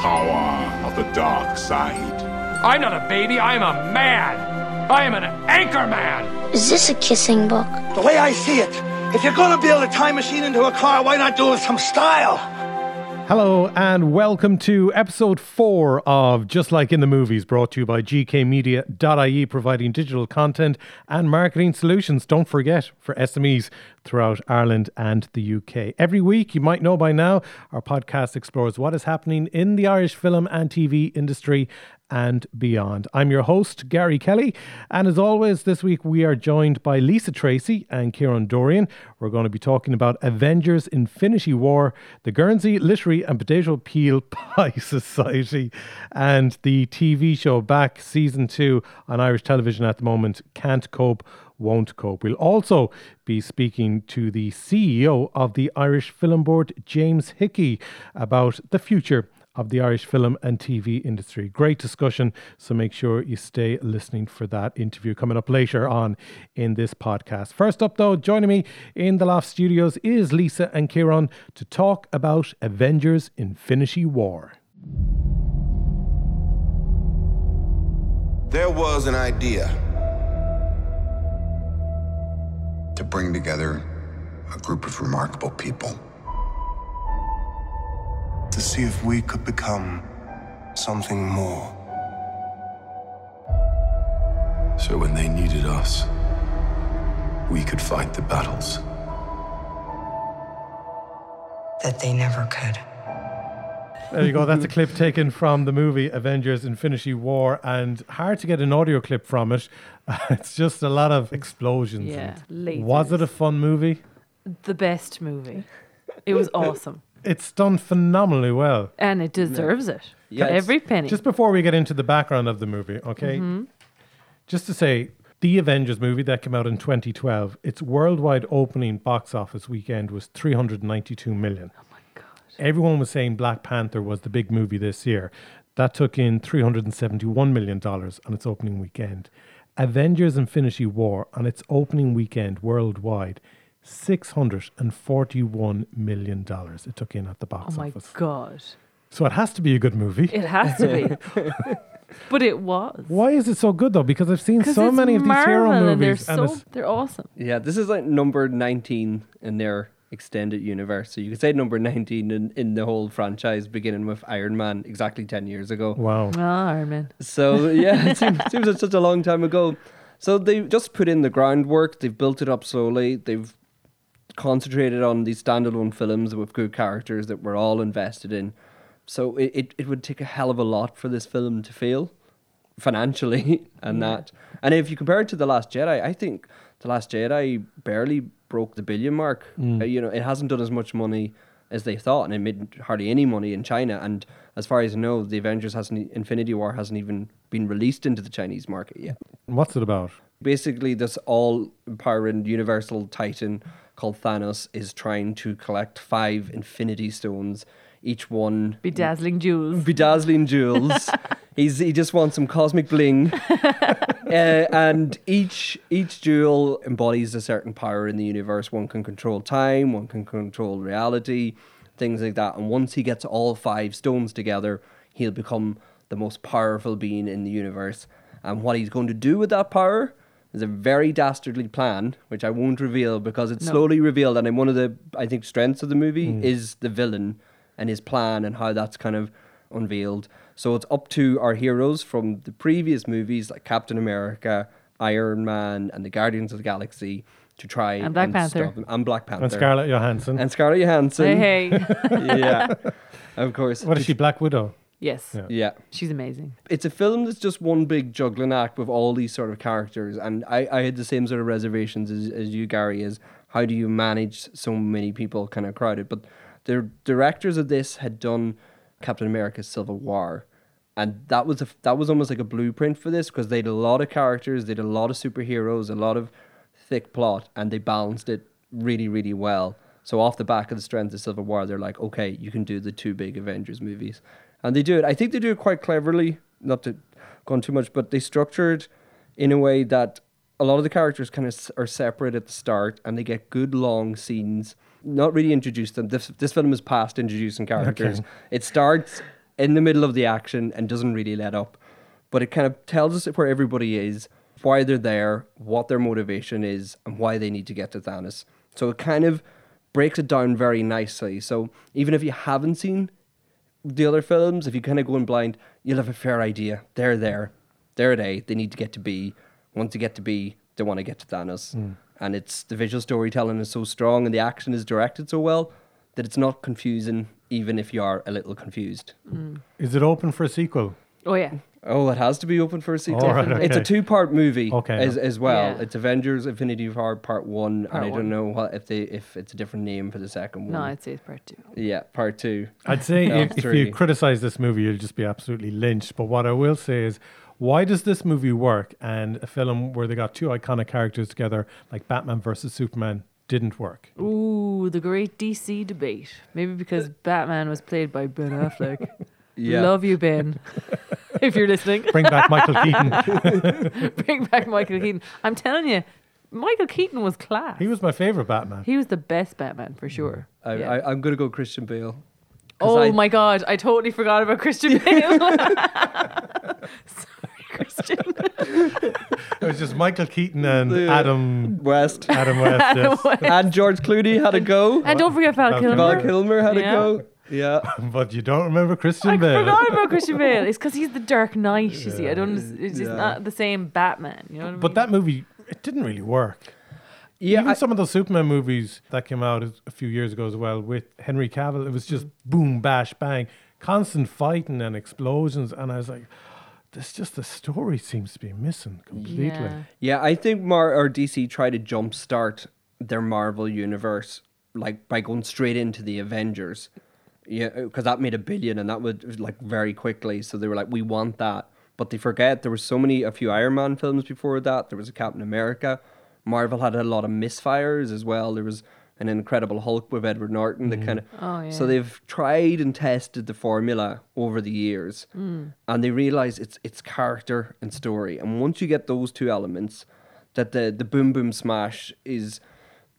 power of the dark side. I'm not a baby, I'm a man. I am an anchor man. Is this a kissing book? The way I see it, if you're gonna build a time machine into a car, why not do it with some style? Hello and welcome to episode four of Just Like in the Movies, brought to you by gkmedia.ie, providing digital content and marketing solutions. Don't forget for SMEs throughout Ireland and the UK. Every week, you might know by now, our podcast explores what is happening in the Irish film and TV industry and beyond. I'm your host, Gary Kelly, and as always, this week we are joined by Lisa Tracy and Kieran Dorian. We're going to be talking about Avengers Infinity War, the Guernsey Literary and Potato Peel Pie Society, and the TV show back season two on Irish television at the moment, Can't Cope won't cope. We'll also be speaking to the CEO of the Irish Film Board, James Hickey, about the future of the Irish film and TV industry. Great discussion, so make sure you stay listening for that interview coming up later on in this podcast. First up, though, joining me in the Loft Studios is Lisa and Kieran to talk about Avengers Infinity War. There was an idea to bring together a group of remarkable people. To see if we could become something more. So when they needed us, we could fight the battles. That they never could. There you go. That's a clip taken from the movie Avengers Infinity War, and hard to get an audio clip from it. it's just a lot of explosions. Yeah, and was it a fun movie? The best movie. It was awesome. It's done phenomenally well. And it deserves it. Yeah, it's- every penny. Just before we get into the background of the movie, okay? Mm-hmm. Just to say, the Avengers movie that came out in 2012, its worldwide opening box office weekend was 392 million. Oh my God. Everyone was saying Black Panther was the big movie this year. That took in 371 million dollars on its opening weekend. Avengers Infinity War on its opening weekend worldwide, 641 million dollars it took in at the box office. oh my office. God. So it has to be a good movie. It has to be. but it was. Why is it so good though? Because I've seen so many of these hero Marvel and movies, They're, and so, it's, they're awesome. Yeah, this is like number 19 in their extended universe. So you could say number 19 in, in the whole franchise, beginning with Iron Man exactly 10 years ago. wow. Oh, Iron Man. So yeah, it seems, seems like such a long time ago. So they just put in the groundwork. They've built it up slowly. They've concentrated on these standalone films with good characters that we're all invested in. So it, it, it would take a hell of a lot for this film to fail financially and that. And if you compare it to The Last Jedi, I think The Last Jedi barely broke the billion mark. Uh, you know, it hasn't done as much money as they thought, and it made hardly any money in China. And as far as I know, the Avengers hasn't Infinity War hasn't even been released into the Chinese market yet. What's it about? Basically, this all empowering universal titan called Thanos is trying to collect five Infinity Stones, each one Bedazzling jewels. bedazzling jewels. He's he just wants some cosmic bling, uh, and each each jewel embodies a certain power in the universe. One can control time, one can control reality, things like that. And once he gets all five stones together, he'll become the most powerful being in the universe. And what he's going to do with that power is a very dastardly plan, which I won't reveal because it's No. slowly revealed. And one of the I think strengths of the movie hmm. is the villain and his plan and how that's kind of unveiled. So it's up to our heroes from the previous movies like Captain America, Iron Man, and the Guardians of the Galaxy to try And Black Panther. stop them. and Black Panther And Scarlett Johansson. and Scarlett Johansson. Hey, hey. yeah, of course. what is she? Black Widow. Yes. Yeah. Yeah. She's amazing. It's a film that's just one big juggling act with all these sort of characters. And I, I had the same sort of reservations as, as you, Gary, is how do you manage so many people kind of crowded? But the directors of this had done Captain America Civil War. And that was a, that was almost like a blueprint for this because they had a lot of characters, they had a lot of superheroes, a lot of thick plot, and they balanced it really, really well. So off the back of the strength of Civil War, they're like, okay, you can do the two big Avengers movies, and they do it. I think they do it quite cleverly. Not to go on too much, but they structured in a way that a lot of the characters kind of are separate at the start, and they get good long scenes. Not really introduce them. This this film is past introducing characters. Okay. It starts in the middle of the action and doesn't really let up. But it kind of tells us where everybody is, why they're there, what their motivation is, and why they need to get to Thanos. So it kind of breaks it down very nicely. So even if you haven't seen the other films, if you kind of go in blind, you'll have a fair idea. They're there. They're at A. They need to get to B. Once they get to B, they want to get to Thanos. Hmm. And it's the visual storytelling is so strong and the action is directed so well that it's not confusing, even if you are a little confused. Hmm. Is it open for a sequel? Oh yeah. Oh, it has to be open for a sequel. All right, It's a two-part movie Okay. as, as well. Yeah. It's Avengers: Infinity War Part One, Part and I one. don't know what if they if it's a different name for the second one. No, I'd say it's part two. yeah, Part Two. I'd say No, if, if you criticize this movie, you'll just be absolutely lynched. But what I will say is, why does this movie work and a film where they got two iconic characters together, like Batman versus Superman, didn't work? Ooh, the great DC debate. Maybe because Batman was played by Ben Affleck. Yeah. Love you, Ben. if you're listening, Bring back Michael Keaton. bring back Michael Keaton. I'm telling you, Michael Keaton was class. He was my favorite Batman. He was the best Batman for mm. sure. I, Yeah. I, I'm gonna go Christian Bale. 'Cause oh I- my god, I totally forgot about Christian Bale. Sorry, Christian. It was just Michael Keaton and The- Adam West Adam West. yes. and George Clooney had a go. and don't forget Val Val Kilmer. Val Kilmer had Yeah. a go. Yeah. But you don't remember Christian Bale. I Bale. forgot about Christian Bale. It's because he's the Dark Knight. You see, I don't. It's just Yeah. not the same Batman. You know what I mean? But that movie, it didn't really work. Yeah. Even I- some of those Superman movies that came out a few years ago as well with Henry Cavill, it was just mm-hmm. boom, bash, bang, constant fighting and explosions. And I was like, this just the story seems to be missing completely. Yeah. Yeah, I think Mar or DC tried to jumpstart their Marvel universe like by going straight into the Avengers. Yeah, because that made a billion and that would like very quickly. So they were like, we want that, but they forget there was so many a few Iron Man films before that. There was a Captain America. Marvel had a lot of misfires as well. There was an Incredible Hulk with Edward Norton. That kind of Oh, yeah. so they've tried and tested the formula over the years, Mm. and they realize it's it's character and story. And once you get those two elements, that the the boom boom smash is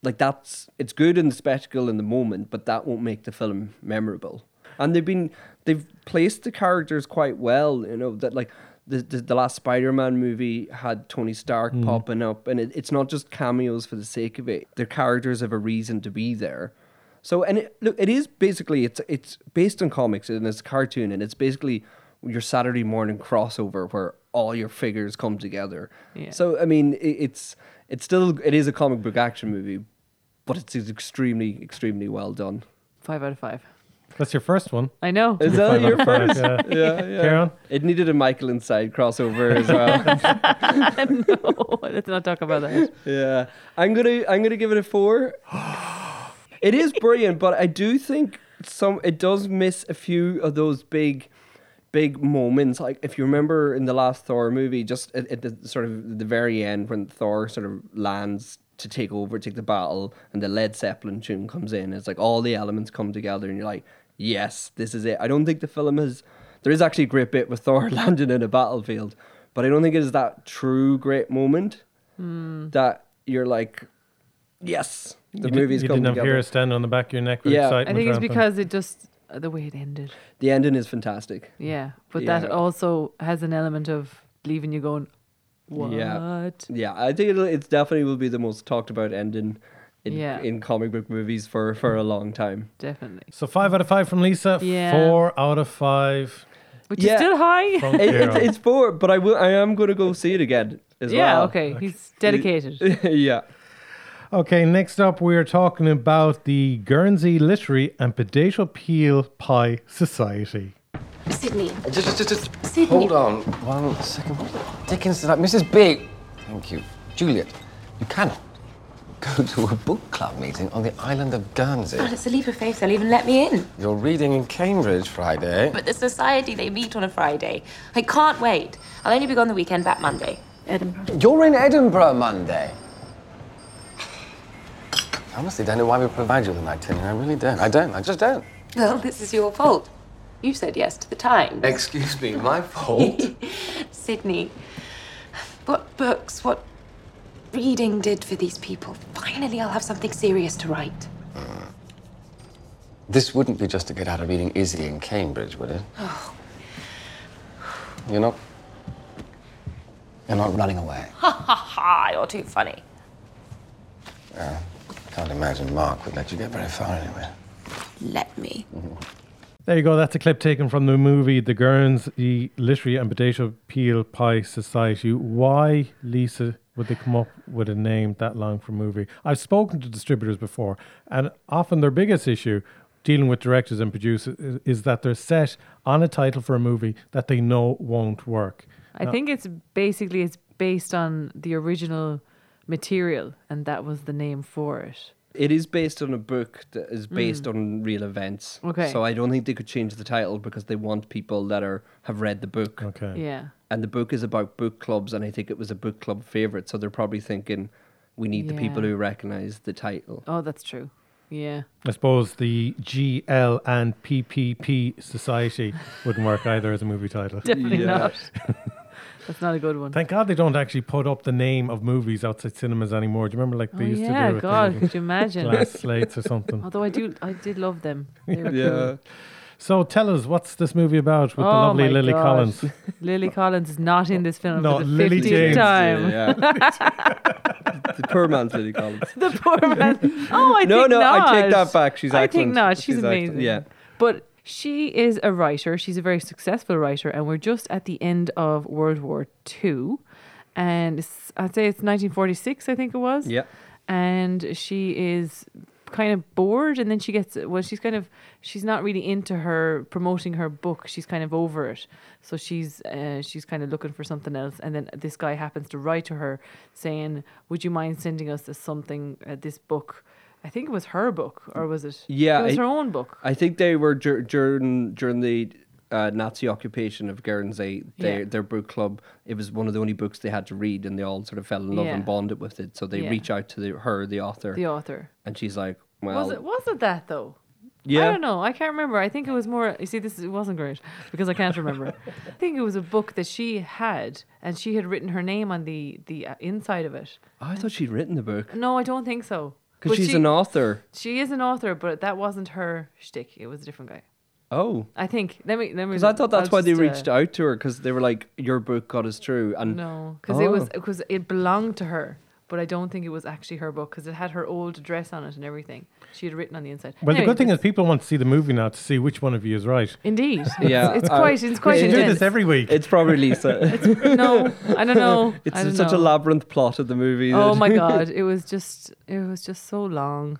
like that's it's good in the spectacle in the moment, but that won't make the film memorable. And they've been they've placed the characters quite well. You know that like. The, the, the last Spider-Man movie had Tony Stark mm. popping up, and it, it's not just cameos for the sake of it. Their characters have a reason to be there. So and it, look, it is basically it's it's based on comics and it's a cartoon and it's basically your Saturday morning crossover where all your figures come together. Yeah. So I mean, it, it's it's still it is a comic book action movie, but it's extremely extremely well done. Five out of five. That's your first one. I know. Is that your Five, first? yeah. Yeah, yeah. Karen? It needed a Michael Inside crossover as well. no, let's not talk about that. Yeah, I'm gonna I'm gonna give it a four. it is brilliant, but I do think some it does miss a few of those big, big moments. Like if you remember in the last Thor movie, just at, at the sort of the very end when Thor sort of lands to take over, take the battle, and the Led Zeppelin tune comes in. It's like all the elements come together, and you're like, yes, this is it. I don't think the film has. There is actually a great bit with Thor landing in a battlefield, but I don't think it is that true great moment hmm. that you're like, yes, the you movie's did, you come didn't have together. hair stand on the back of your neck with Yeah. I excitement. I think it's rampant. because it just Uh, the way it ended. The ending is fantastic. Yeah, but Yeah. that also has an element of leaving you going, what? Yeah. Yeah, I think it'll, it's definitely will be the most talked about ending in, Yeah. in comic book movies for, for a long time. Definitely. So five out of five from Lisa. Yeah. Four out of five Which Yeah. is still high. It, it's, it's four, but I will. I am going to go see it again as yeah, well. okay. He's dedicated. yeah. Okay, next up, we're talking about the Guernsey Literary and Potato Peel Pie Society. Sydney. Just, just, just, Sydney. hold on one second. What dickens did I... Mrs. Big. Thank you. Juliet, you cannot go to a book club meeting on the island of Guernsey. Well, it's a leap of faith. They'll even let me in. You're reading in Cambridge Friday. But the society, they meet on a Friday. I can't wait. I'll only be gone the weekend, back Monday. Edinburgh. You're in Edinburgh Monday. I honestly don't know why we provide you with an itinerary. I really don't. I don't. I just don't. Well, this is your fault. You said yes to the Times. Excuse me, my fault. Sydney, what books, what reading did for these people. Finally, I'll have something serious to write. This wouldn't be just to get out of reading Izzy in Cambridge, would it? Oh. You're not. You're not running away. Ha ha ha, you're too funny. Yeah. I can't imagine Mark would let you get very far anyway. Let me. There you go. That's a clip taken from the movie The Guernsey Literary and Potato Peel Pie Society. Why, Lisa, would they come up with a name that long for a movie? I've spoken to distributors before, and often their biggest issue dealing with directors and producers is, is that they're set on a title for a movie that they know won't work. I Now- think it's basically it's based on the original material, and that was the name for it. It is based on a book that is based Mm. on real events. Okay. So I don't think they could change the title because they want people that are have read the book. Okay. Yeah. And the book is about book clubs, and I think it was a book club favorite. So they're probably thinking, we need the people who recognize the title. Oh, that's true. Yeah. I suppose the GL and PPP Society wouldn't work either as a movie title. Definitely not. That's not a good one. Thank God they don't actually put up the name of movies outside cinemas anymore. Do you remember like they Oh, used yeah, to do it? God, They- could you imagine? Glass slates or something. Although I do, I did love them. They were Yeah. cool. So tell us, what's this movie about with the Oh lovely my Lily God. Collins? Lily Collins is not in this film No, for the Lily 50th James. time. the poor man's Lily Collins. the poor man. Oh, I No, think no, I take that back. She's I excellent. think not. She's, She's excellent, amazing. yeah. But she is a writer. She's a very successful writer, and we're just at the end of World War Two, and it's, I'd say it's 1946. I think it was. Yeah. And she is kind of bored and then she gets well she's kind of she's not really into her promoting her book she's kind of over it so she's uh, she's kind of looking for something else and then this guy happens to write to her saying would you mind sending us this something uh, this book i think it was her book or was it Yeah, it was I- her own book I think they were dur- during during the uh, Nazi occupation of Guernsey. Their Yeah. their book club. It was one of the only books they had to read, and they all sort of fell in love Yeah. and bonded with it. So they Yeah. reach out to the, her, the author, the author and she's like, "Well, was it was it that though yeah, I don't know. I can't remember. I think it was more. You see, this it wasn't great because I can't remember. I think it was a book that she had, and she had written her name on the the uh, inside of it. I thought she'd written the book No, I don't think so. Because she's she- an author." She is an author, but that wasn't her shtick. It was a different guy. Oh, I think. Let me. Let me. because I thought that's I'll why they just, uh, reached out to her because they were like, "Your book got us through." And No, because it was Oh. because it belonged to her, but I don't think it was actually her book because it had her old address on it and everything. She had written on the inside. Well, the good thing is people want to see the movie now to see which one of you is right. Indeed. Yeah, It's, it's quite. It's quite We do this every week. It's probably Lisa. no, I don't know. it's don't such know. a labyrinth plot of the movie. Oh my god, it was just it was just so long.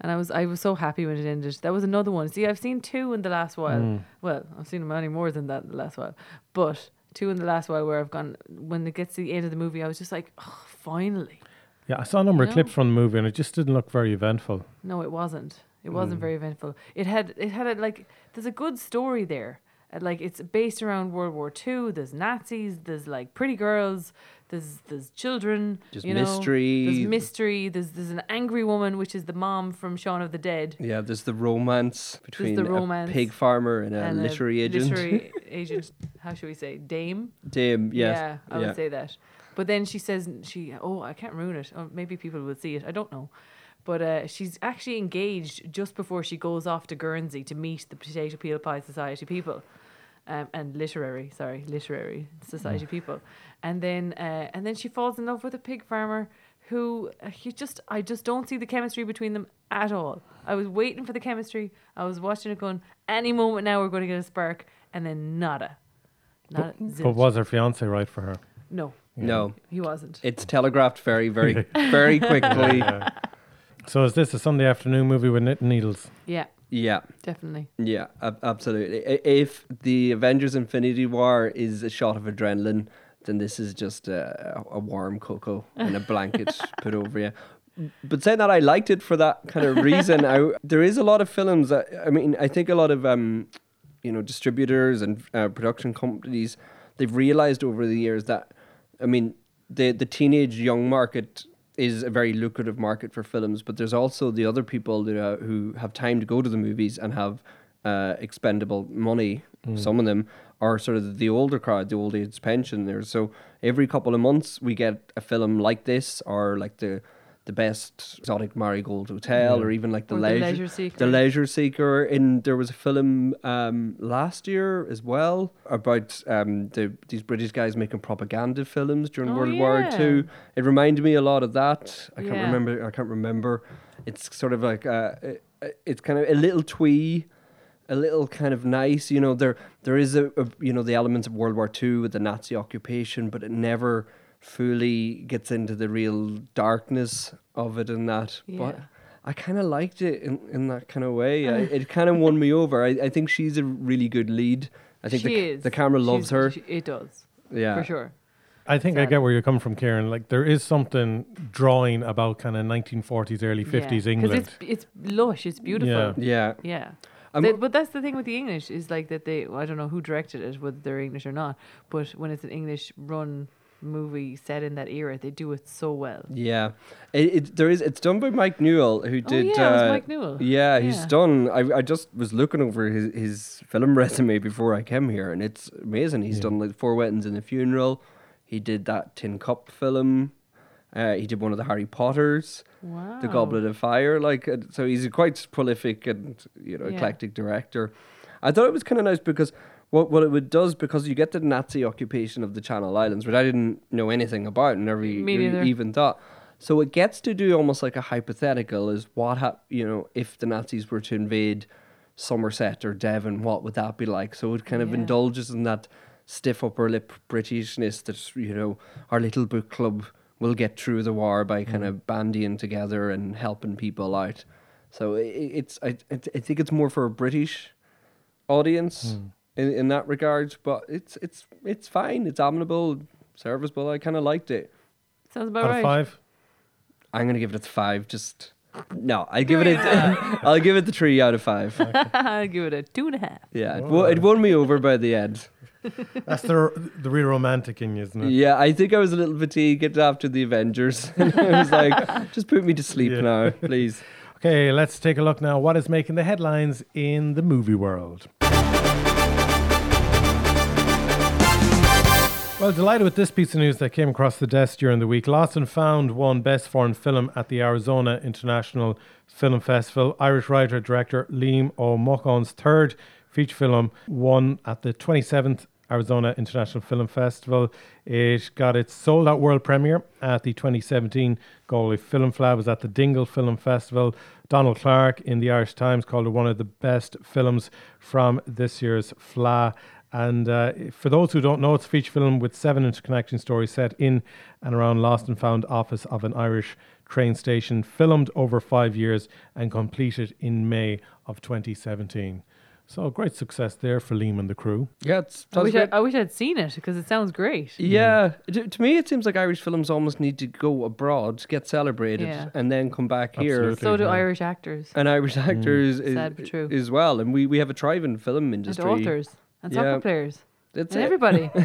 And I was I was so happy when it ended. That was another one. See, I've seen two in the last while. Mm. Well, I've seen many more than that in the last while. But two in the last while where I've gone when it gets to the end of the movie, I was just like, oh, finally. Yeah, I saw a number of No. clips from the movie and it just didn't look very eventful. No, it wasn't. It wasn't Mm. very eventful. It had it had a, like there's a good story there. Uh, Like it's based around World War Two. There's Nazis. There's like pretty girls. There's there's children. There's you know, mystery. There's mystery. There's there's an angry woman, which is the mom from Shaun of the Dead. Yeah, there's the romance between the a pig farmer and a and literary agent. Literary agent. How should we say? Dame. Dame, yes. Yeah, I yeah. would say that. But then she says she. Oh, I can't ruin it. Oh, maybe people will see it. I don't know. But uh, she's actually engaged just before she goes off to Guernsey to meet the Potato Peel Pie Society people, um, and literary, sorry, literary society people, and then uh, and then she falls in love with a pig farmer who uh, he just I just don't see the chemistry between them at all. I was waiting for the chemistry. I was watching it going any moment now we're going to get a spark, and then nada, nada. But zilch. was her fiance right for her? No. No. He wasn't. It's telegraphed very, very, very quickly. Yeah. So is this a Sunday afternoon movie with knitting needles? Yeah, Yeah. definitely. Yeah, ab- absolutely. I- If the Avengers Infinity War is a shot of adrenaline, then this is just a, a warm cocoa and a blanket put over you. But saying that, I liked it for that kind of reason. I, there is a lot of films that, I mean, I think a lot of, um, you know, distributors and uh, production companies, they've realized over the years that, I mean, the, the teenage young market is a very lucrative market for films, but there's also the other people that, uh, who have time to go to the movies and have uh, expendable money. Mm. Some of them are sort of the older crowd, the old age pensioners. So every couple of months we get a film like this or like the the best exotic marigold hotel, Yeah. or even like the Or The leisure, Leisure Seeker. The leisure seeker. In there was a film um, last year as well about um, the these British guys making propaganda films during Oh, World War yeah. Two. It reminded me a lot of that. I can't Yeah. remember. I can't remember. It's sort of like uh, uh, it's kind of a little twee a little kind of nice. You know, there there is a, a you know the elements of World War Two with the Nazi occupation, but it never fully gets into the real darkness of it and that. But I kind of liked it in, in that kind of way. I, it kind of won me over. I, I think she's a really good lead. I think she the, is. the camera loves She's- her. she- it does. Yeah. For sure. I think I get where you're coming from, Karen. Like there is something drawing about kind of 1940s, early 50s Because England. it's, it's lush, it's beautiful. Yeah. Yeah. Yeah. I'm- The- but that's the thing with the English is like that they I don't know who directed it, whether they're English or not. But when it's an English run movie set in that era, they do it so well. Yeah, it, it there is. It's done by Mike Newell, who did. Oh, did. yeah, it was uh, Mike Newell. Yeah, he's done. I I just was looking over his his film resume before I came here, and it's amazing. He's done like Four Weddings and a Funeral. He did that Tin Cup film. Uh, he did one of the Harry Potters. Wow. The Goblet of Fire. Like, uh, so he's a quite prolific and you know Yeah. eclectic director. I thought it was kind of nice because what what it would does because you get the Nazi occupation of the Channel Islands, which I didn't know anything about, and never even thought. So it gets to do almost like a hypothetical: is what hap- you know if the Nazis were to invade Somerset or Devon, what would that be like? So it kind of Yeah. indulges in that stiff upper lip Britishness that you know our little book club will get through the war by kind Mm. of bandying together and helping people out. So i i- it's I I I think it's more for a British audience Hmm. In, in that regard, but it's it's it's fine. It's admirable, serviceable. I kind of liked it. Sounds about Out right. of five. I'm gonna give it a five. Just no, I give it a, I'll give it the three out of five. I'll give it a two and a half. Yeah, it, wo- it won me over by the end. That's the the real romantic in you, isn't it? Yeah, I think I was a little fatigued after the Avengers. I was like, just put me to sleep Yeah. now, please. Okay, let's take a look now. What is making the headlines in the movie world? Well, delighted with this piece of news that came across the desk during the week. Lost and Found won Best Foreign Film at the Arizona International Film Festival. Irish writer director Liam O Mochain's third feature film won at the 27th Arizona International Film Festival. It got its sold out world premiere at the 2017 Galway Film Fleadh. was at the Dingle Film Festival. Donald Clarke in the Irish Times called it one of the best films from this year's Fleadh. And uh, for those who don't know, it's a feature film with seven interconnecting stories set in and around Lost and Found office of an Irish train station, filmed over five years and completed in May of 2017. So great success there for Liam and the crew. Yeah, it's I wish, I, I, wish I'd seen it because it sounds great. Yeah, to, to me it seems like Irish films almost need to go abroad, get celebrated, Yeah. and then come back here. Absolutely. So do yeah. Irish actors And Irish actors Sad but is, true. as well, and we, we have a thriving film industry. and industry. authors and soccer Yeah. players That's and it. everybody.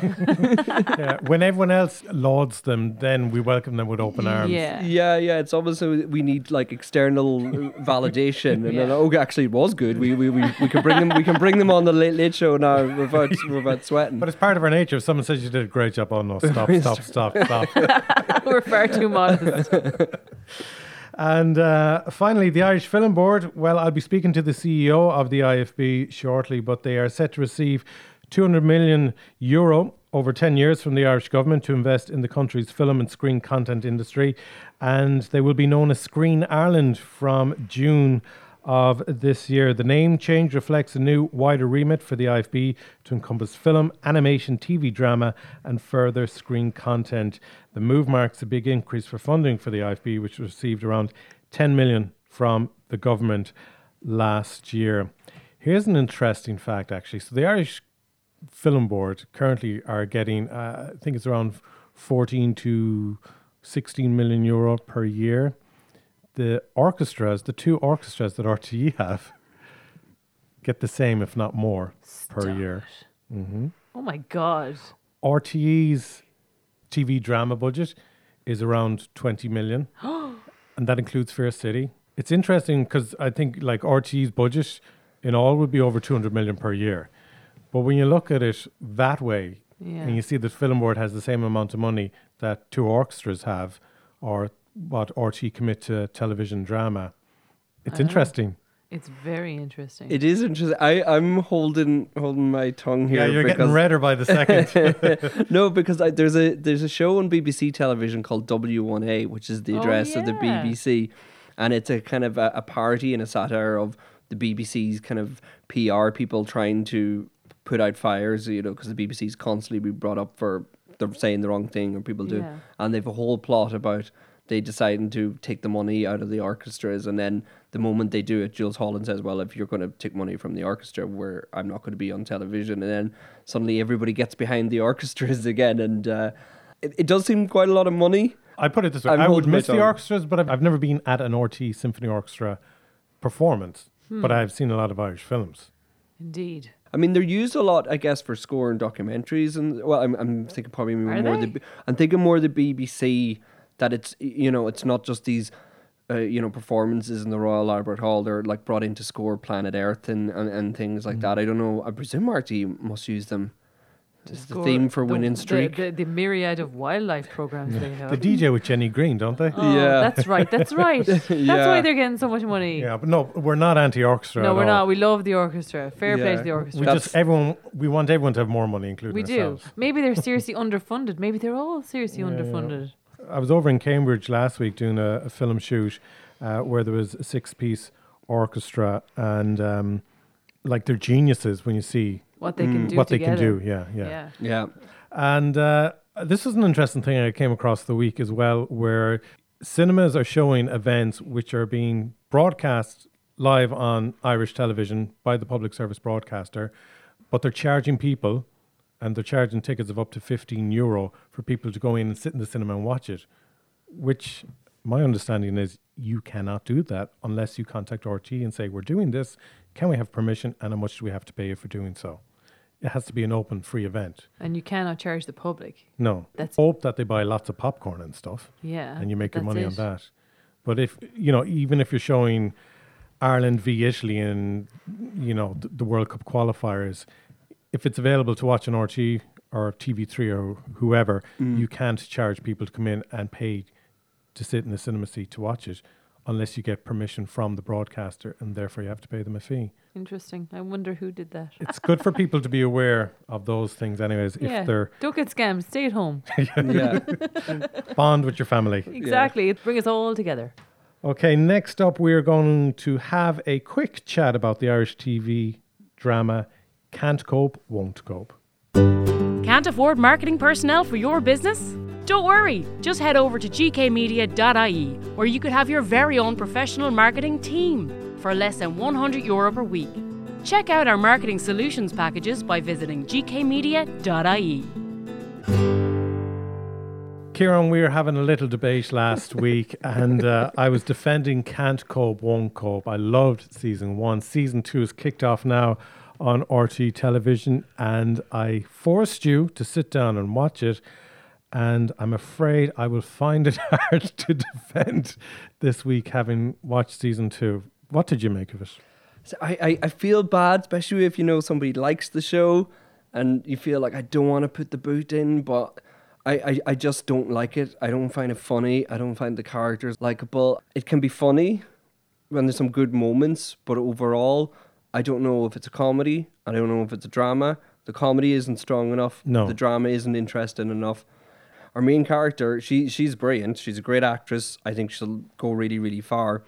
Yeah, when everyone else lauds them, then we welcome them with open arms. yeah. Yeah, yeah, it's almost so we need like external validation, and then oh, actually, it was good. We we, we, we can bring them we can bring them on the late late show now without without sweating. But it's part of our nature. If someone says you did a great job, oh no, stop, stop, stop, stop. We're far too modest. And uh, finally, the Irish Film Board. Well, I'll be speaking to the CEO of the IFB shortly, but they are set to receive 200 million euro over 10 years from the Irish government to invest in the country's film and screen content industry. And they will be known as Screen Ireland from June of this year. The name change reflects a new, wider remit for the IFB to encompass film, animation, TV drama, and further screen content. The move marks a big increase for funding for the IFB, which received around 10 million from the government last year. Here's an interesting fact, actually. So the Irish Film Board currently are getting, uh, I think it's around 14 to 16 million euro per year the orchestras, the two orchestras that RTE have, get the same, if not more, per year. Mm-hmm. Oh my god. RTE's TV drama budget is around 20 million, and that includes Fair City. It's interesting because I think like RTE's budget in all would be over 200 million per year. But when you look at it that way, Yeah. and you see that Film Board has the same amount of money that two orchestras have, or what RTE commit to television drama. It's I interesting. It's very interesting. It is interesting. I I'm holding holding my tongue here. Yeah, you're getting redder by the second. no, because I, there's a there's a show on BBC television called W1A, which is the Oh, address of the. BBC, and it's a kind of a, a parody and a satire of the BBC's kind of PR people trying to put out fires, you know, because the BBC's constantly be brought up for they're saying the wrong thing or people do, Yeah. and they've a whole plot about they deciding to take the money out of the orchestras, and then the moment they do it, Jools Holland says, "Well, if you're going to take money from the orchestra, where I'm not going to be on television," and then suddenly everybody gets behind the orchestras again, and uh, it, it does seem quite a lot of money. I put it this way: I'm I would miss the orchestras, but I've, I've never been at an RTE symphony orchestra performance. Hmm. But I've seen a lot of Irish films. Indeed. I mean, they're used a lot, I guess, for score and documentaries, and well, I'm, I'm thinking probably more Are the they? B- I'm thinking more the BBC that it's you know it's not just these. Uh, you know, performances in the Royal Albert Hall, they're like brought in to score Planet Earth and, and, and things like that. I don't know. I presume RTE must use them. It's the theme for the- winning the- streak. The, the, myriad of wildlife programs they have. The DJ with Jenny Greene, don't they? Oh, that's right. That's right. That's Yeah. why they're getting so much money. Yeah, but no, we're not anti-orchestra. no, at we're all. not. We love the orchestra. Fair play to the orchestra. We orchestra. just everyone. We want everyone to have more money, including we do. Maybe they're seriously underfunded. Maybe they're all seriously underfunded. I was over in Cambridge last week doing a, a film shoot uh, where there was a six-piece orchestra, and um, like they're geniuses when you see What they can do what they can do. Yeah, yeah, Yeah. Yeah. And uh, this is an interesting thing I came across the week as well, where cinemas are showing events which are being broadcast live on Irish television by the public service broadcaster, but they're charging people and they're charging tickets of up to 15 euro for people to go in and sit in the cinema and watch it, which my understanding is you cannot do that unless you contact RTE and say, We're doing this. Can we have permission? And how much do we have to pay you for doing so? It has to be an open, free event. And you cannot charge the public. No. That's- Hope that they buy lots of popcorn and stuff. Yeah, And you make your money on that. But if, you know, even if you're showing Ireland v Italy in, you know, th- the World Cup qualifiers, if it's available to watch on RTE or TV3 or whoever, Mm. you can't charge people to come in and pay to sit in the cinema seat to watch it unless you get permission from the broadcaster and therefore you have to pay them a fee. Interesting. I wonder who did that. It's good for people to be aware of those things anyways if yeah. they're Don't get scammed. Stay at home. Yeah. bond with your family. exactly. It brings us all together. Okay, next up, we're going to have a quick chat about the Irish TV drama Can't Cope, Won't Cope. Can't afford marketing personnel for your business? Don't worry, just head over to gkmedia.ie where you could have your very own professional marketing team for less than 100 euro per week. Check out our marketing solutions packages by visiting gkmedia.ie. Kieran, we were having a little debate last week, and uh, I was defending Can't Cope, Won't Cope. I loved season one. Season two is kicked off now on RTE television, and I forced you to sit down and watch it. And I'm afraid I will find it hard to defend this week, having watched season two. What did you make of it? So I, I, I feel bad, especially if you know somebody likes the show and you feel like I don't want to put the boot in, but I, I, I just don't like it. I don't find it funny. I don't find the characters likable. It can be funny when there's some good moments, but overall, I don't know if it's a comedy. I don't know if it's a drama. The comedy isn't strong enough. No. The drama isn't interesting enough. Our main character, she she's brilliant. She's a great actress. I think she'll go really, really far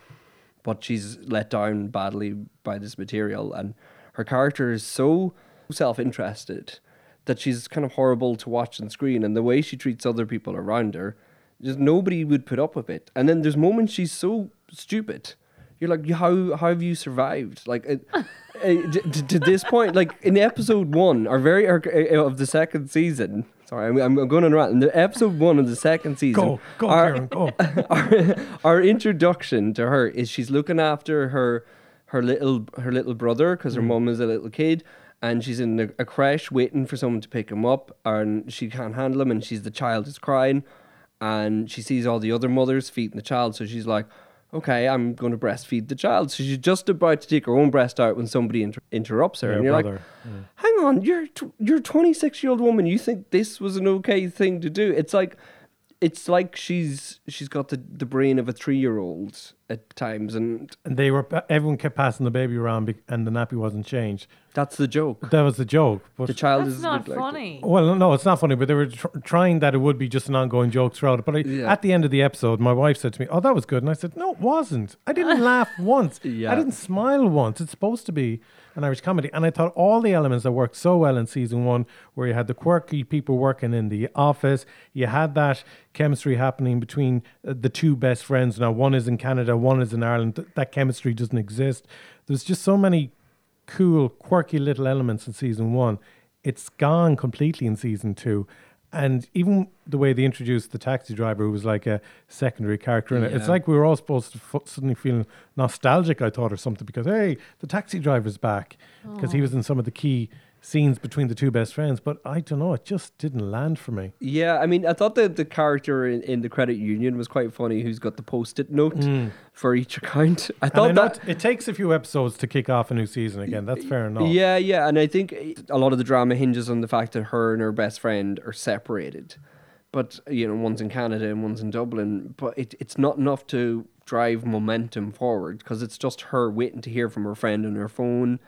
but she's let down badly by this material and her character is so self-interested that she's kind of horrible to watch on screen and the way she treats other people around her just nobody would put up with it and then there's moments she's so stupid you're like how how have you survived like it, to, to this point like in episode one or very or, uh, of the second season sorry I'm, I'm going on rant in the episode one of the second season Go, go, our- Kieran, go. our, our introduction to her is she's looking after her her little her little brother because her Mm. mum is a little kid and she's in a, a crash waiting for someone to pick him up and she can't handle him and she's the child is crying and she sees all the other mothers feeding the child so she's like okay i'm going to breastfeed the child so she's just about to take her own breast out when somebody inter- interrupts her Yeah, and you're brother. like hang on, you're tw- you're a 26 year old woman. You think this was an okay thing to do? It's like it's like she's she's got the, the brain of a three year old at times, and And they were everyone kept passing the baby around, bec- and the nappy wasn't changed. that's the joke. That was the joke. But The child That's is not like- funny. Well, no, it's not funny, but they were tr- trying that it would be just an ongoing joke throughout it. But I, Yeah. at the end of the episode, my wife said to me, "Oh, that was good," and I said, "No, it wasn't. I didn't laugh once. Yeah. I didn't smile once. It's supposed to be an Irish comedy." And I thought all the elements that worked so well in season one, where you had the quirky people working in the office, you had that chemistry happening between uh, the two best friends. Now, one is in Canada, one is in Ireland. That chemistry doesn't exist. There's just so many cool, quirky little elements in season one. It's gone completely in season two. And even the way they introduced the taxi driver, who was like a secondary character in it, it's like we were all supposed to f- suddenly feel nostalgic, I thought, or something, because hey, the taxi driver's back. Because he was in some of the key scenes between the two best friends. But I don't know, it just didn't land for me. Yeah, I mean, I thought that the character in, in the credit union was quite funny. Who's got the post-it note mm. for each account? I And I thought that. it, it takes a few episodes to kick off a new season again. That's fair enough. Yeah, yeah, and I think a lot of the drama hinges on the fact that her and her best friend are separated. But you know, one's in Canada and one's in Dublin. But it, it's not enough to drive momentum forward because it's just her waiting to hear from her friend on her phone,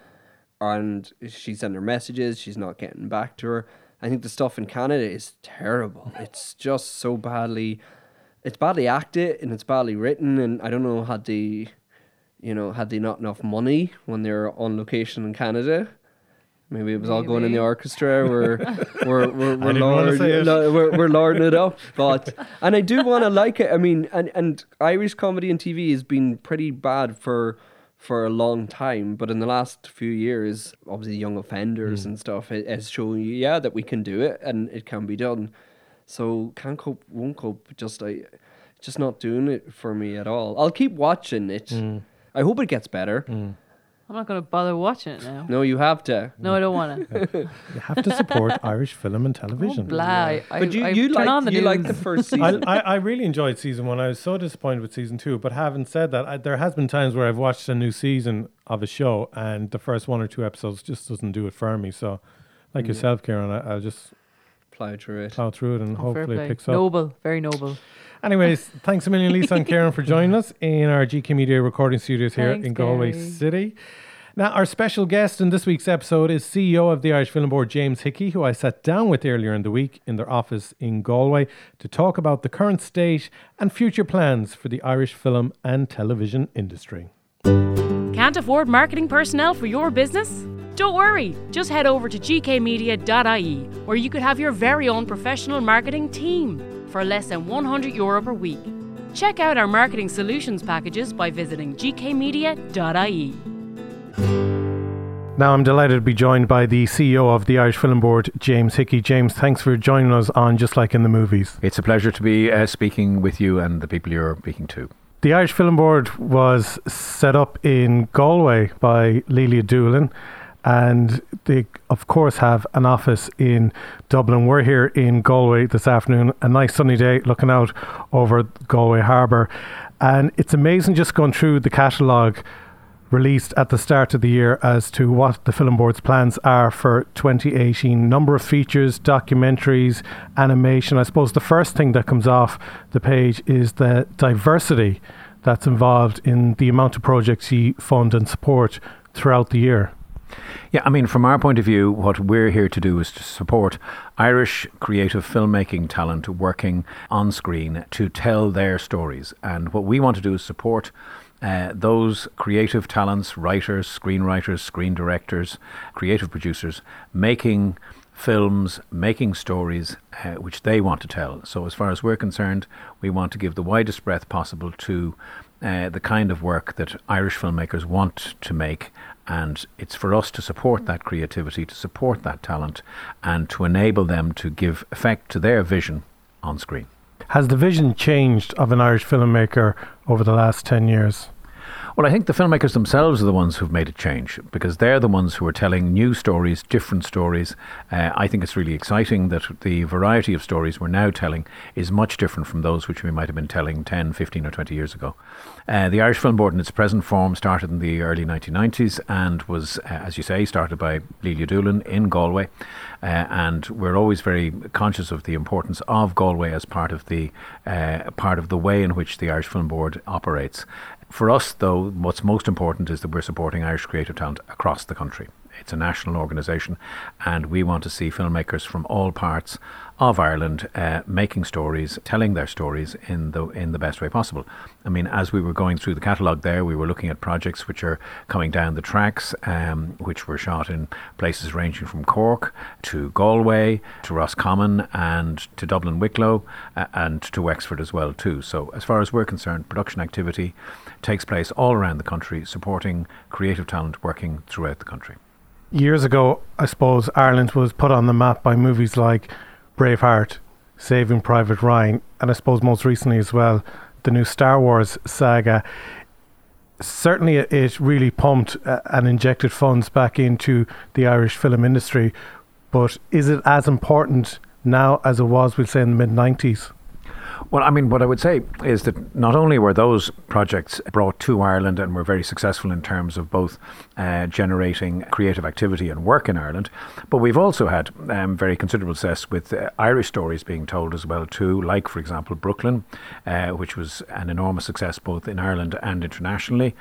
and she's sending her messages. She's not getting back to her. I think the stuff in Canada is terrible. It's just so badly, it's badly acted and it's badly written. And I don't know had they, you know, had they not enough money when they were on location in Canada. Maybe it was all going in the orchestra. We're we're we're, we're, didn't wanna say it. lord, no, we're, we're lording it up. But and I do want to like it. I mean, and and Irish comedy and TV has been pretty bad for for a long time. But in the last few years, obviously, young offenders Hmm. and stuff it has shown you, yeah, that we can do it and it can be done. So can't cope, won't cope. Just I, just not doing it for me at all. I'll keep watching it. Hmm. I hope it gets better. I'm not going to bother watching it now. No, you have to. No, I don't want to. You have to support Irish film and television. Oh, blah. I, But you, I you turn like on the you like news. the first I, season. I, I really enjoyed season one. I was so disappointed with season two. But having said that, I, there has been times where I've watched a new season of a show and the first one or two episodes just doesn't do it for me. So, like mm. yourself, Kieran, I, I'll just Plow through it. plow through it and Oh, fair hopefully play. it picks up. Noble, very noble. Anyways, thanks a million, Lisa and Karen, for joining us in our GK Media recording studios here Thanks, in Galway Gary. City. Now, our special guest in this week's episode is CEO of the Irish Film Board, James Hickey, who I sat down with earlier in the week in their office in Galway to talk about the current state and future plans for the Irish film and television industry. Can't afford marketing personnel for your business? Don't worry, just head over to gkmedia.ie where you could have your very own professional marketing team for less than 100 euro per week. Check out our marketing solutions packages by visiting gkmedia.ie. Now, I'm delighted to be joined by the CEO of the Irish Film Board, James Hickey. James, thanks for joining us on Just Like in the Movies. It's a pleasure to be uh, speaking with you and the people you're speaking to. The Irish Film Board was set up in Galway by Lelia Doolan, and they, of course, have an office in Dublin. We're here in Galway this afternoon, a nice sunny day looking out over Galway Harbour. And it's amazing just going through the catalogue released at the start of the year as to what the Film Board's plans are for 2018. Number of features, documentaries, animation. I suppose the first thing that comes off the page is the diversity that's involved in the amount of projects you fund and support throughout the year. Yeah, I mean, from our point of view, what we're here to do is to support Irish creative filmmaking talent working on screen to tell their stories. And what we want to do is support uh, those creative talents, writers, screenwriters, screen directors, creative producers, making films, making stories uh, which they want to tell. So, as far as we're concerned, we want to give the widest breadth possible to uh, the kind of work that Irish filmmakers want to make. And it's for us to support that creativity, to support that talent, and to enable them to give effect to their vision on screen. Has the vision changed of an Irish filmmaker over the last 10 years? Well, I think the filmmakers themselves are the ones who've made a change because they're the ones who are telling new stories, different stories. Uh, I think it's really exciting that the variety of stories we're now telling is much different from those which we might have been telling 10, 15, or 20 years ago. Uh, the Irish Film Board, in its present form, started in the early 1990s and was, uh, as you say, started by Lelia Doolan in Galway. Uh, and we're always very conscious of the importance of Galway as part of the uh, part of the way in which the Irish Film Board operates. For us, though, what's most important is that we're supporting Irish creative talent across the country. It's a national organisation, and we want to see filmmakers from all parts of Ireland uh, making stories, telling their stories in the in the best way possible. I mean, as we were going through the catalogue there, we were looking at projects which are coming down the tracks, um, which were shot in places ranging from Cork to Galway to Roscommon and to Dublin Wicklow uh, and to Wexford as well too. So, as far as we're concerned, production activity takes place all around the country, supporting creative talent working throughout the country. Years ago, I suppose Ireland was put on the map by movies like Braveheart, Saving Private Ryan, and I suppose most recently as well, the new Star Wars saga. Certainly, it really pumped uh, and injected funds back into the Irish film industry. But is it as important now as it was, we'll say, in the mid 90s? Well, I mean, what I would say is that not only were those projects brought to Ireland and were very successful in terms of both uh, generating creative activity and work in Ireland, but we've also had um, very considerable success with uh, Irish stories being told as well too. Like, for example, Brooklyn, uh, which was an enormous success both in Ireland and internationally.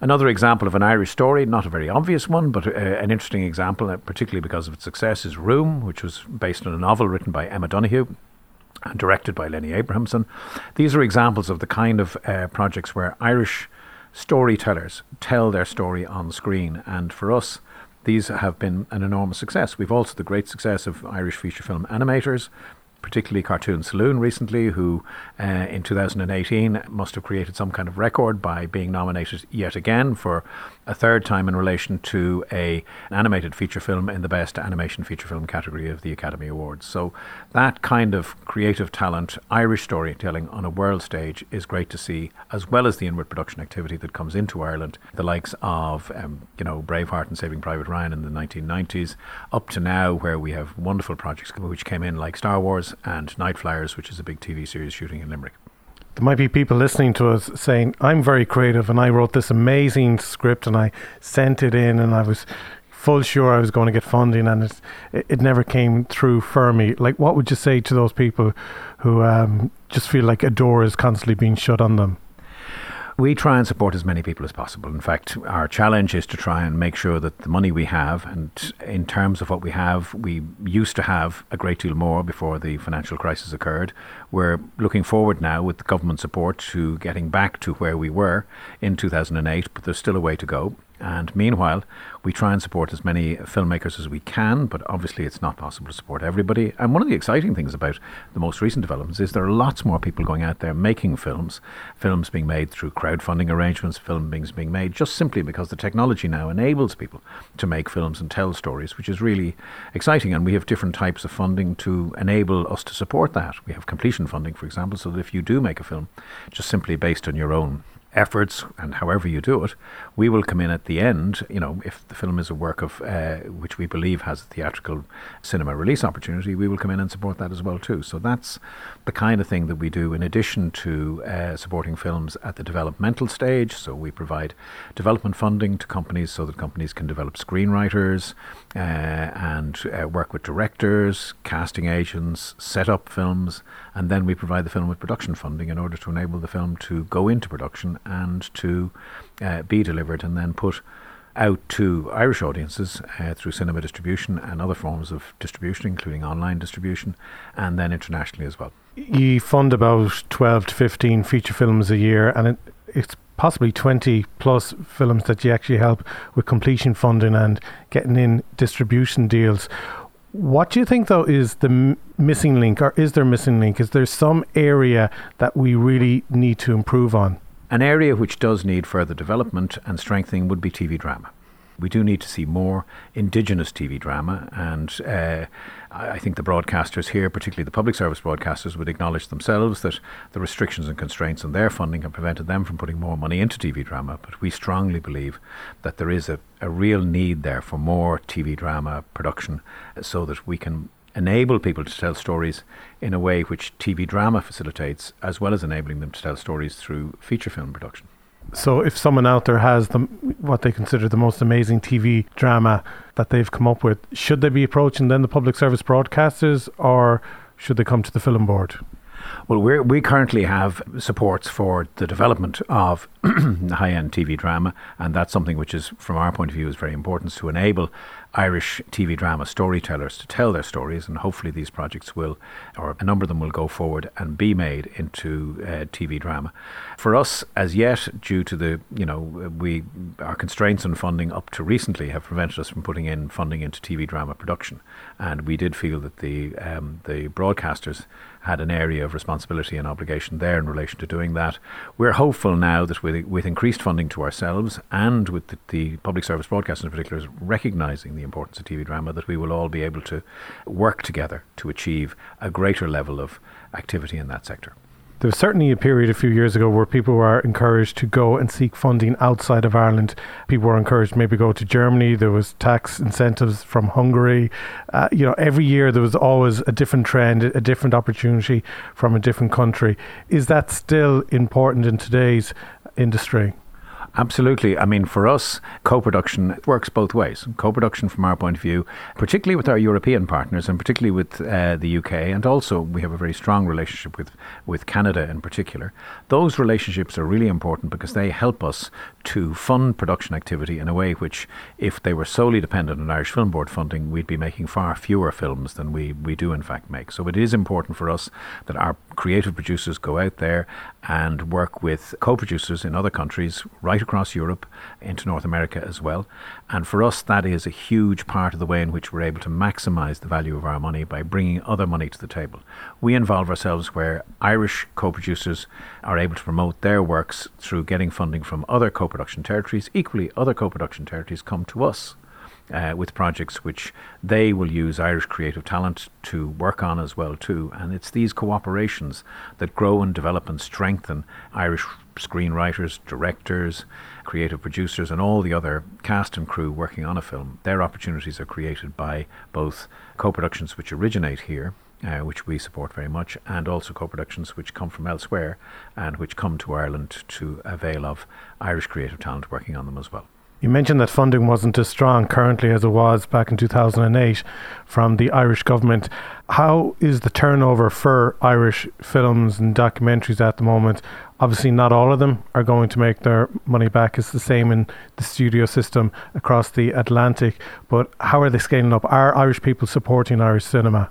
Another example of an Irish story, not a very obvious one, but uh, an interesting example, uh, particularly because of its success, is Room, which was based on a novel written by Emma Donoghue and directed by Lenny Abrahamson. These are examples of the kind of uh, projects where Irish storytellers tell their story on screen, and for us, these have been an enormous success. We've also the great success of Irish feature film animators, particularly Cartoon Saloon recently, who uh, in 2018 must have created some kind of record by being nominated yet again for a third time in relation to a, an animated feature film in the best animation feature film category of the Academy Awards. So that kind of creative talent, Irish storytelling on a world stage is great to see, as well as the inward production activity that comes into Ireland, the likes of um, you know Braveheart and Saving Private Ryan in the 1990s, up to now where we have wonderful projects which came in like Star Wars and Nightflyers, which is a big TV series shooting in Limerick there might be people listening to us saying, I'm very creative and I wrote this amazing script and I sent it in and I was full sure I was going to get funding and it, it never came through for me. Like, what would you say to those people who um, just feel like a door is constantly being shut on them? We try and support as many people as possible. In fact, our challenge is to try and make sure that the money we have, and in terms of what we have, we used to have a great deal more before the financial crisis occurred. We're looking forward now with the government support to getting back to where we were in 2008, but there's still a way to go. And meanwhile, we try and support as many filmmakers as we can, but obviously it's not possible to support everybody. And one of the exciting things about the most recent developments is there are lots more people going out there making films, films being made through crowdfunding arrangements, films being made just simply because the technology now enables people to make films and tell stories, which is really exciting. And we have different types of funding to enable us to support that. We have completion funding, for example, so that if you do make a film, just simply based on your own efforts and however you do it, we will come in at the end. You know, if the film is a work of uh, which we believe has a theatrical cinema release opportunity, we will come in and support that as well too. So that's the kind of thing that we do in addition to uh, supporting films at the developmental stage. So we provide development funding to companies so that companies can develop screenwriters uh, and uh, work with directors, casting agents, set up films, and then we provide the film with production funding in order to enable the film to go into production and to uh, be delivered and then put out to Irish audiences uh, through cinema distribution and other forms of distribution, including online distribution, and then internationally as well. You fund about 12 to 15 feature films a year, and it, it's possibly 20 plus films that you actually help with completion funding and getting in distribution deals. What do you think, though, is the m- missing link, or is there missing link? Is there some area that we really need to improve on? An area which does need further development and strengthening would be TV drama. We do need to see more indigenous TV drama, and uh, I think the broadcasters here, particularly the public service broadcasters, would acknowledge themselves that the restrictions and constraints on their funding have prevented them from putting more money into TV drama. But we strongly believe that there is a, a real need there for more TV drama production so that we can enable people to tell stories in a way which TV drama facilitates, as well as enabling them to tell stories through feature film production. So, if someone out there has the, what they consider the most amazing TV drama that they've come up with, should they be approaching then the public service broadcasters or should they come to the film board? Well, we we currently have supports for the development of high end TV drama, and that's something which is, from our point of view, is very important to enable Irish TV drama storytellers to tell their stories, and hopefully these projects will, or a number of them will go forward and be made into uh, TV drama. For us, as yet, due to the you know we our constraints on funding up to recently have prevented us from putting in funding into TV drama production, and we did feel that the um, the broadcasters had an area of responsibility and obligation there in relation to doing that. We're hopeful now that with with increased funding to ourselves and with the, the public service broadcasters in particular recognising the importance of TV drama, that we will all be able to work together to achieve a greater level of activity in that sector. There was certainly a period a few years ago where people were encouraged to go and seek funding outside of Ireland. People were encouraged maybe go to Germany. There was tax incentives from Hungary. Uh, you know, every year there was always a different trend, a different opportunity from a different country. Is that still important in today's industry? Absolutely. I mean, for us, co production works both ways. Co production, from our point of view, particularly with our European partners and particularly with uh, the UK, and also we have a very strong relationship with, with Canada in particular. Those relationships are really important because they help us to fund production activity in a way which, if they were solely dependent on Irish Film Board funding, we'd be making far fewer films than we, we do, in fact, make. So it is important for us that our creative producers go out there and work with co producers in other countries right across Europe into North America as well. And for us, that is a huge part of the way in which we're able to maximize the value of our money by bringing other money to the table. We involve ourselves where Irish co producers are able to promote their works through getting funding from other co production territories. Equally, other co production territories come to us uh, with projects which they will use Irish creative talent to work on as well too. And it's these cooperations that grow and develop and strengthen Irish screenwriters, directors, creative producers, and all the other cast and crew working on a film. Their opportunities are created by both co-productions which originate here. Uh, which we support very much, and also co productions which come from elsewhere and which come to Ireland to avail of Irish creative talent working on them as well. You mentioned that funding wasn't as strong currently as it was back in 2008 from the Irish government. How is the turnover for Irish films and documentaries at the moment? Obviously, not all of them are going to make their money back. It's the same in the studio system across the Atlantic. But how are they scaling up? Are Irish people supporting Irish cinema?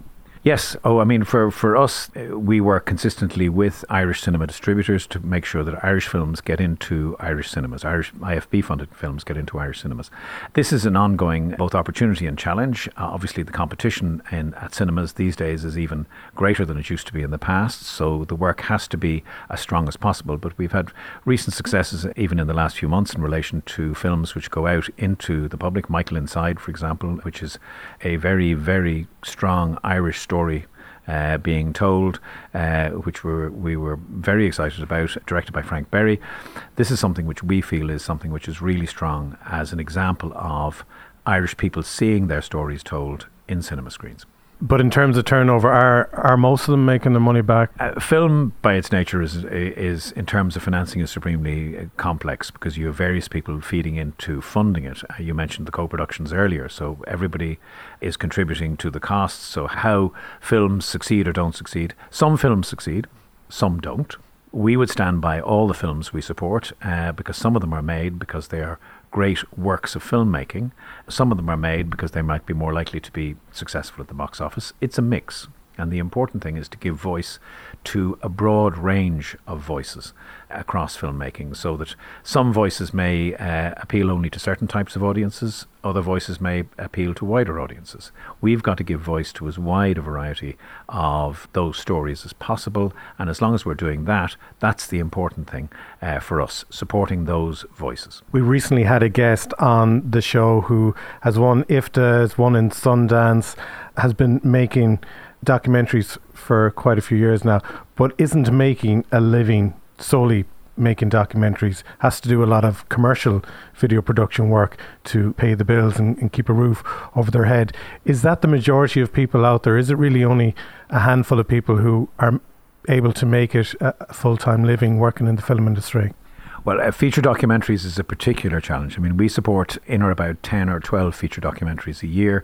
Yes. Oh, I mean, for, for us, we work consistently with Irish cinema distributors to make sure that Irish films get into Irish cinemas, Irish IFB funded films get into Irish cinemas. This is an ongoing both opportunity and challenge. Uh, obviously, the competition in, at cinemas these days is even greater than it used to be in the past, so the work has to be as strong as possible. But we've had recent successes, even in the last few months, in relation to films which go out into the public. Michael Inside, for example, which is a very, very strong Irish story story uh, being told, uh, which we're, we were very excited about, directed by Frank Berry. This is something which we feel is something which is really strong as an example of Irish people seeing their stories told in cinema screens. But in terms of turnover, are are most of them making their money back? Uh, film, by its nature, is is in terms of financing is supremely uh, complex because you have various people feeding into funding it. Uh, you mentioned the co-productions earlier, so everybody is contributing to the costs. So how films succeed or don't succeed? Some films succeed, some don't. We would stand by all the films we support uh, because some of them are made because they are great works of filmmaking. Some of them are made because they might be more likely to be successful at the box office. It's a mix. And the important thing is to give voice to a broad range of voices. across filmmaking so that some voices may uh, appeal only to certain types of audiences, other voices may appeal to wider audiences. We've got to give voice to as wide a variety of those stories as possible, and as long as we're doing that, that's the important thing uh, for us, supporting those voices. We recently had a guest on the show who has won IFTA, has won in Sundance, has been making documentaries for quite a few years now, but isn't making a living solely making documentaries has to do a lot of commercial video production work to pay the bills and, and, keep a roof over their head. Is that the majority of people out there? Is it really only a handful of people who are able to make it a full time living working in the film industry? Well, uh, feature documentaries is a particular challenge. I mean, we support in or about 10 or 12 feature documentaries a year.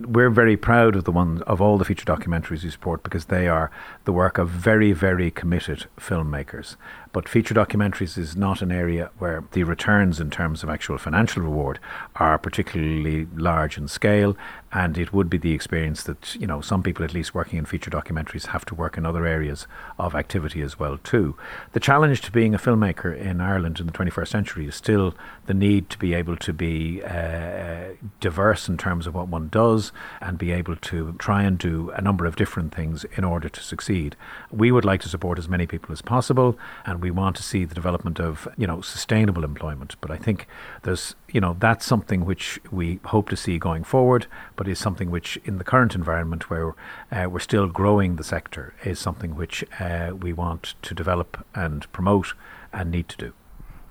We're very proud of the ones of all the feature documentaries we support because they are the work of very, very committed filmmakers. But feature documentaries is not an area where the returns in terms of actual financial reward are particularly large in scale. And it would be the experience that, you know, some people at least working in feature documentaries have to work in other areas of activity as well too. The challenge to being a filmmaker in Ireland in the 21st century is still the need to be able to be uh, diverse in terms of what one does and be able to try and do a number of different things in order to succeed. We would like to support as many people as possible and we want to see the development of you know sustainable employment. But I think there's you know that's something which we hope to see going forward, but is something which in the current environment where uh, we're still growing the sector is something which uh, we want to develop and promote and need to do.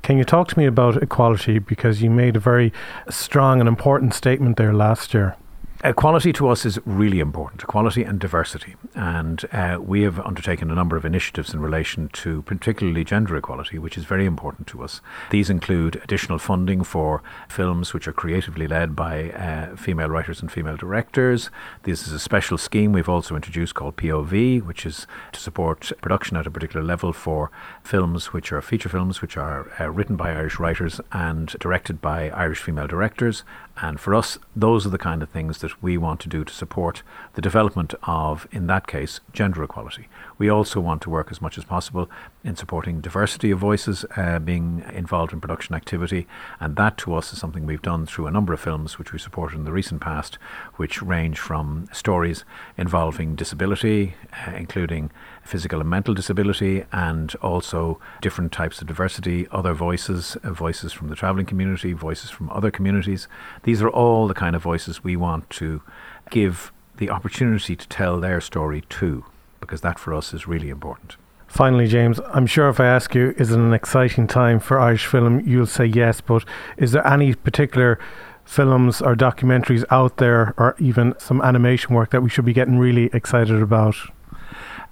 Can you talk to me about equality because you made a very strong and important statement there last year? Equality to us is really important, equality and diversity. And uh, we have undertaken a number of initiatives in relation to particularly gender equality, which is very important to us. These include additional funding for films which are creatively led by uh, female writers and female directors. This is a special scheme we've also introduced called POV, which is to support production at a particular level for films which are feature films which are uh, written by Irish writers and directed by Irish female directors. And for us, those are the kind of things that we want to do to support the development of, in that case, gender equality. We also want to work as much as possible in supporting diversity of voices uh, being involved in production activity. And that to us is something we've done through a number of films which we supported in the recent past, which range from stories involving disability, uh, including physical and mental disability, and also different types of diversity, other voices, uh, voices from the travelling community, voices from other communities. These are all the kind of voices we want to give the opportunity to tell their story too, because that for us is really important. Finally, James, I'm sure if I ask you, is it an exciting time for Irish film, you'll say yes, but is there any particular films or documentaries out there, or even some animation work that we should be getting really excited about?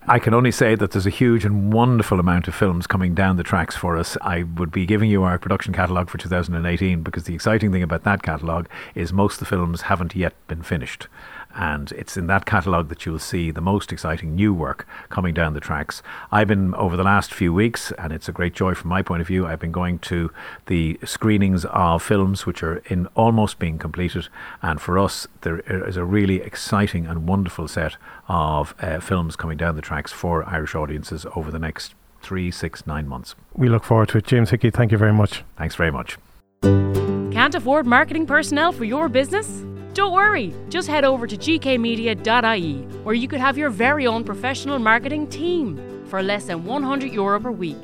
I can only say that there's a huge and wonderful amount of films coming down the tracks for us. I would be giving you our production catalogue for 2018 because the exciting thing about that catalogue is most of the films haven't yet been finished and it's in that catalogue that you'll see the most exciting new work coming down the tracks. I've been over the last few weeks, and it's a great joy from my point of view. I've been going to the screenings of films which are in almost being completed, and for us, there is a really exciting and wonderful set of uh, films coming down the tracks for Irish audiences over the next three, six, nine months. We look forward to it. James Hickey, thank you very much. Thanks very much. Can't afford marketing personnel for your business? Don't worry, just head over to gkmedia.ie where you could have your very own professional marketing team for less than 100 euro per week.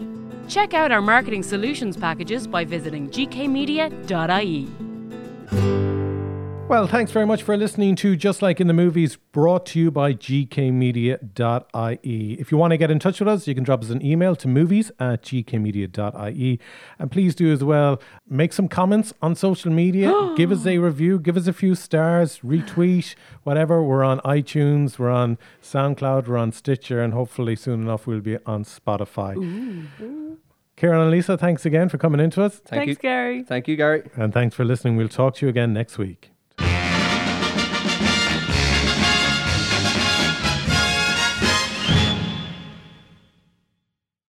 Check out our marketing solutions packages by visiting gkmedia.ie. Well, thanks very much for listening to Just Like in the Movies, brought to you by gkmedia.ie. If you want to get in touch with us, you can drop us an email to movies at gkmedia.ie. And please do as well make some comments on social media, give us a review, give us a few stars, retweet, whatever. We're on iTunes, we're on SoundCloud, we're on Stitcher, and hopefully soon enough we'll be on Spotify. Ooh. Kieran and Lisa, thanks again for coming into us. Thank thanks, you. Gary. Thank you, Gary. And thanks for listening. We'll talk to you again next week.